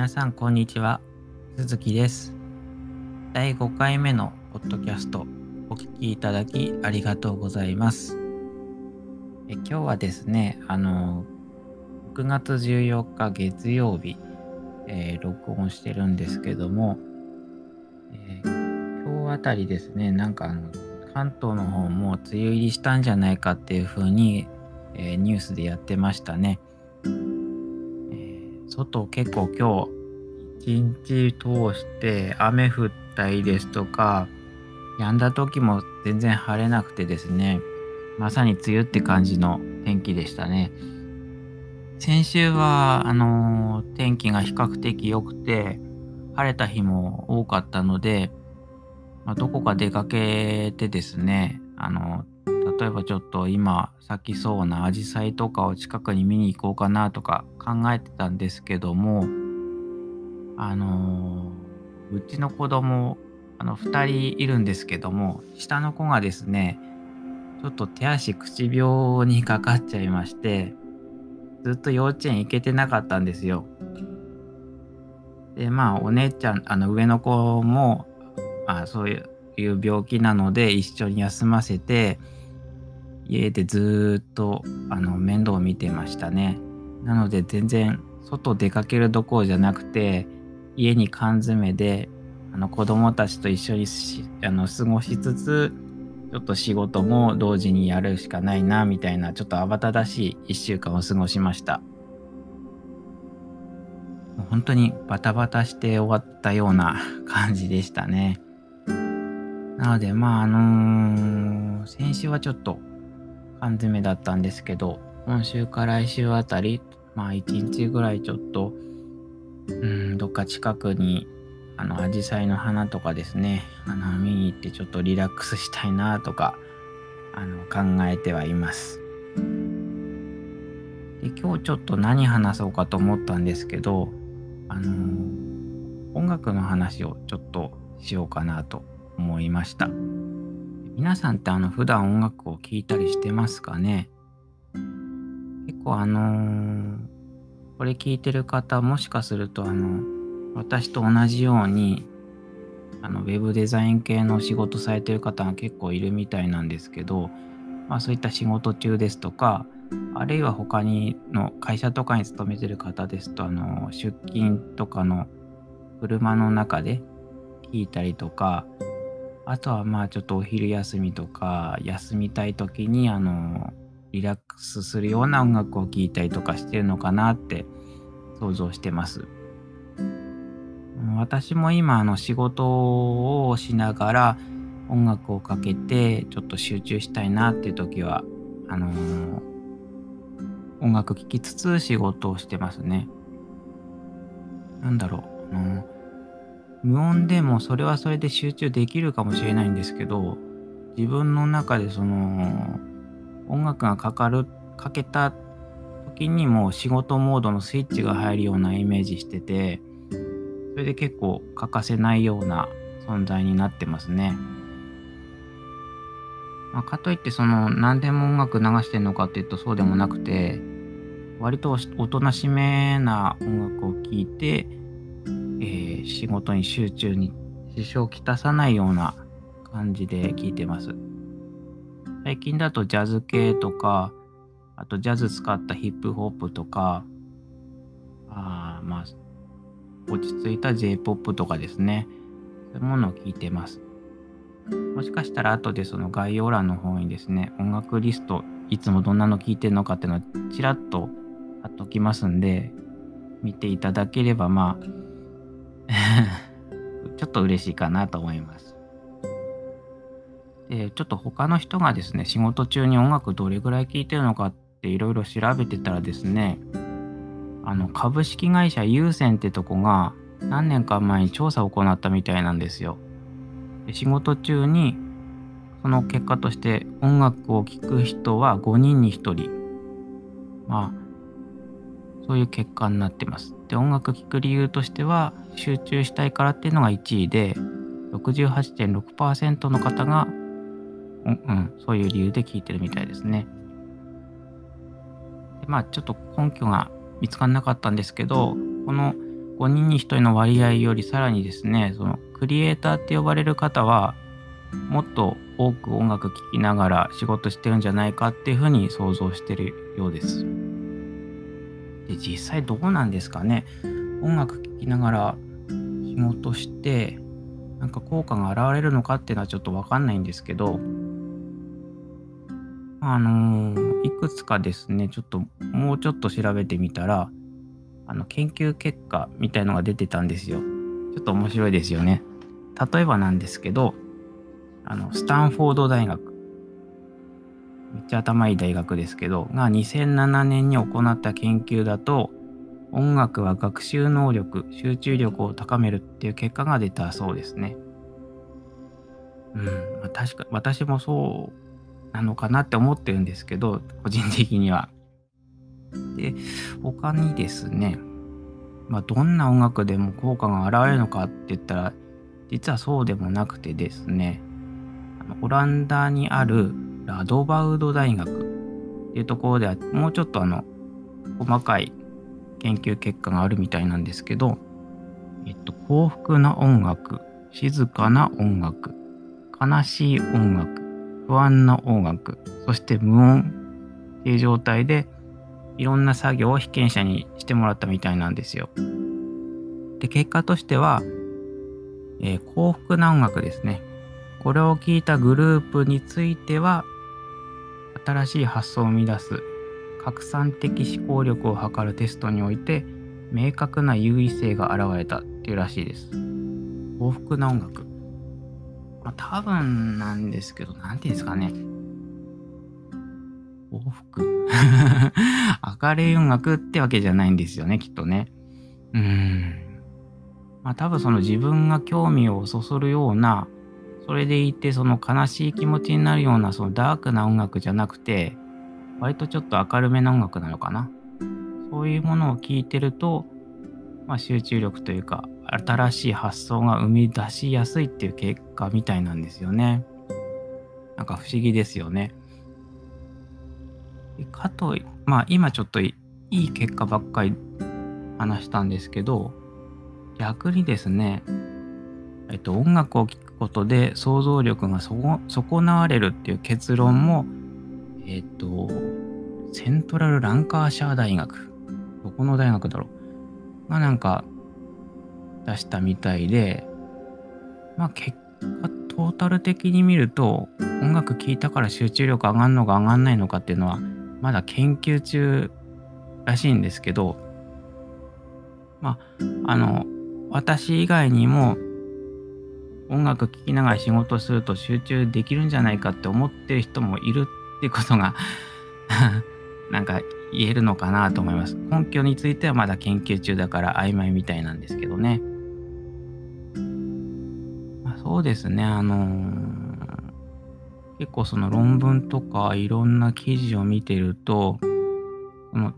皆さんこんにちは。鈴木です。第5回目のポッドキャストお聞きいただきありがとうございます。え今日はですねあの6月14日月曜日、えー、録音してるんですけども、えー、今日あたりですねなんかあの関東の方も梅雨入りしたんじゃないかっていう風に、えー、ニュースでやってましたね。外結構今日一日通して雨降ったりですとか止んだ時も全然晴れなくてですねまさに梅雨って感じの天気でしたね。先週はあのー、天気が比較的良くて晴れた日も多かったので、まあ、どこか出かけてですねあの例えばちょっと今咲きそうなアジサイとかを近くに見に行こうかなとか考えてたんですけどもあのうちの子供あの2人いるんですけども下の子がですねちょっと手足口病にかかっちゃいましてずっと幼稚園行けてなかったんですよ。でまあお姉ちゃんあの上の子もあそういう病気なので一緒に休ませて家でずっとあの面倒を見てましたね。なので全然外出かけるどころじゃなくて家に缶詰であの子供たちと一緒にあの過ごしつつちょっと仕事も同時にやるしかないなみたいなちょっと慌ただしい1週間を過ごしました。本当にバタバタして終わったような 感じでしたね。なのでまああのー、先週はちょっと缶詰だったんですけど、今週か来週あたり、まあ一日ぐらいちょっと、うん、どっか近くに、あの、アジサイの花とかですね、あの、見に行ってちょっとリラックスしたいなとか、あの、考えてはいます。で、今日ちょっと何話そうかと思ったんですけど、あの音楽の話をちょっとしようかなと思いました。皆さんってあの普段音楽を聴いたりしてますかね？結構あのー、これ聞いてる方もしかするとあの私と同じようにあのウェブデザイン系の仕事されてる方が結構いるみたいなんですけど、まあ、そういった仕事中ですとかあるいは他にの会社とかに勤めてる方ですとあの出勤とかの車の中で聞いたりとかあとはまあちょっとお昼休みとか休みたい時にあのリラックスするような音楽を聴いたりとかしてるのかなって想像してます。私も今あの仕事をしながら音楽をかけてちょっと集中したいなっていう時はあのー、音楽聴きつつ仕事をしてますね。なんだろう。あのー無音でもそれはそれで集中できるかもしれないんですけど自分の中でその音楽がかかるかけた時にも仕事モードのスイッチが入るようなイメージしててそれで結構欠かせないような存在になってますね。まあ、かといってその何でも音楽流してるのかっていうとそうでもなくて割とおとなしめな音楽を聴いてえー、仕事に集中に支障をきたさないような感じで聞いてます。最近だとジャズ系とか、あとジャズ使ったヒップホップとか、あまあ、落ち着いた J-POP とかですね。そういうものを聞いてます。もしかしたら後でその概要欄の方にですね、音楽リスト、いつもどんなの聞いてるのかっていうのをちらっと貼っときますんで、見ていただければ、まあ、ちょっと嬉しいかなと思います。で、ちょっと他の人がですね、仕事中に音楽どれぐらい聴いてるのかっていろいろ調べてたらですね、あの、株式会社優先ってとこが何年か前に調査を行ったみたいなんですよ。で仕事中にその結果として音楽を聴く人は5人に1人。まあ、そういう結果になってます。で、音楽聴く理由としては、集中したいからっていうのが1位で、68.6%の方が、うん、そういう理由で聴いてるみたいですね。でまあ、ちょっと根拠が見つからなかったんですけど、この5人に1人の割合よりさらにですね、そのクリエイターって呼ばれる方は、もっと多く音楽聴きながら仕事してるんじゃないかっていうふうに想像してるようです。で、実際どうなんですかね。音楽聴きながら仕事して、なんか効果が現れるのかっていうのはちょっとわかんないんですけど、あのー、いくつかですね、ちょっともうちょっと調べてみたら、あの研究結果みたいのが出てたんですよ。ちょっと面白いですよね。例えばなんですけど、あのスタンフォード大学、めっちゃ頭いい大学ですけど、が2007年に行った研究だと、音楽は学習能力、集中力を高めるっていう結果が出たそうですね。うん、ま、確か、私もそうなのかなって思ってるんですけど、個人的には。で、他にですね、まあ、どんな音楽でも効果が現れるのかって言ったら、実はそうでもなくてですね、オランダにあるラドバウド大学っていうところでは、もうちょっとあの、細かい研究結果があるみたいなんですけど、えっと、幸福な音楽、静かな音楽、悲しい音楽、不安な音楽、そして無音っていう状態でいろんな作業を被験者にしてもらったみたいなんですよ。で、結果としては、えー、幸福な音楽ですね。これを聞いたグループについては、新しい発想を生み出す拡散的思考力を測るテストにおいて、明確な優位性が現れたっていうらしいです。幸福な音楽。まあ、多分なんですけど、なんていうんですかね。幸福 明るい音楽ってわけじゃないんですよね、きっとね。うん。まあ多分その自分が興味をそそるような、それでいてその悲しい気持ちになるようなそのダークな音楽じゃなくて、割とちょっと明るめな音楽なのかな。そういうものを聴いてると、まあ、集中力というか、新しい発想が生み出しやすいっていう結果みたいなんですよね。なんか不思議ですよね。かと、まあ今ちょっといい結果ばっかり話したんですけど、逆にですね、えっと、音楽を聴ことで想像力が損なわれるっていう結論も、えっと、セントラル・ランカーシャー大学、どこの大学だろう、がなんか出したみたいで、まあ結果トータル的に見ると音楽聴いたから集中力上がんのか上がんないのかっていうのはまだ研究中らしいんですけど、まあ、あの、私以外にも音楽聴きながら仕事すると集中できるんじゃないかって思ってる人もいるってことが なんか言えるのかなと思います。根拠についてはまだ研究中だから曖昧みたいなんですけどね。まあ、そうですね、あのー結構その論文とかいろんな記事を見てると、その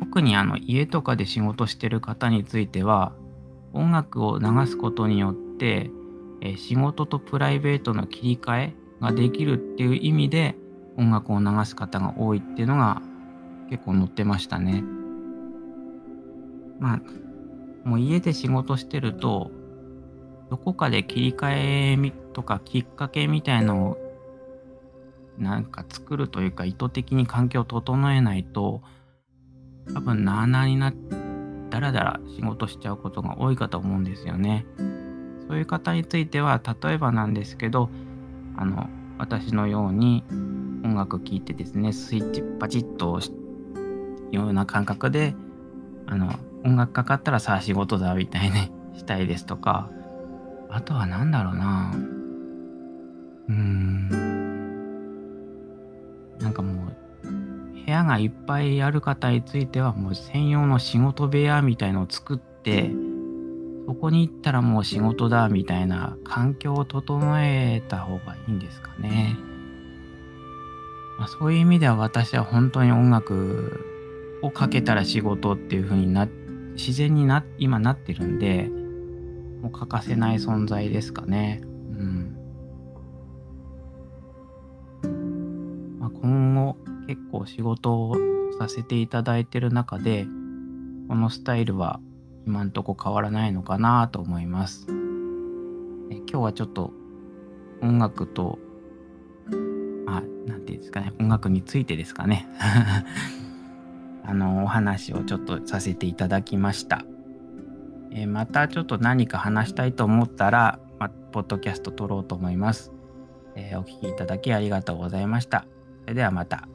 特にあの家とかで仕事してる方については、音楽を流すことによって、え仕事とプライベートの切り替えができるっていう意味で音楽を流す方が多いっていうのが結構載ってましたね。まあ、もう家で仕事してると、どこかで切り替えとかきっかけみたいのをなんか作るというか意図的に環境を整えないと多分なあなあになだらだら仕事しちゃうことが多いかと思うんですよね。そういう方については例えばなんですけどあの私のように音楽聴いてですねスイッチパチッと押すような感覚であの音楽かかったらさあ仕事だみたいに したいですとかあとは何だろうな。うーん。なんかもう部屋がいっぱいある方についてはもう専用の仕事部屋みたいのを作ってそこに行ったらもう仕事だみたいな環境を整えた方がいいんですかね。まあ、そういう意味では私は本当に音楽をかけたら仕事っていう風にな自然にな今なってるんでもう欠かせない存在ですかね。うん。まあ、今後結構仕事をさせていただいてる中でこのスタイルは今んとこ変わらないのかなと思います。今日はちょっと音楽と、あ、なんていうんですかね、音楽についてですかね。あの、お話をちょっとさせていただきました。えまたちょっと何か話したいと思ったら、まポッドキャスト撮ろうと思います。えお聴きいただきありがとうございました。それではまた。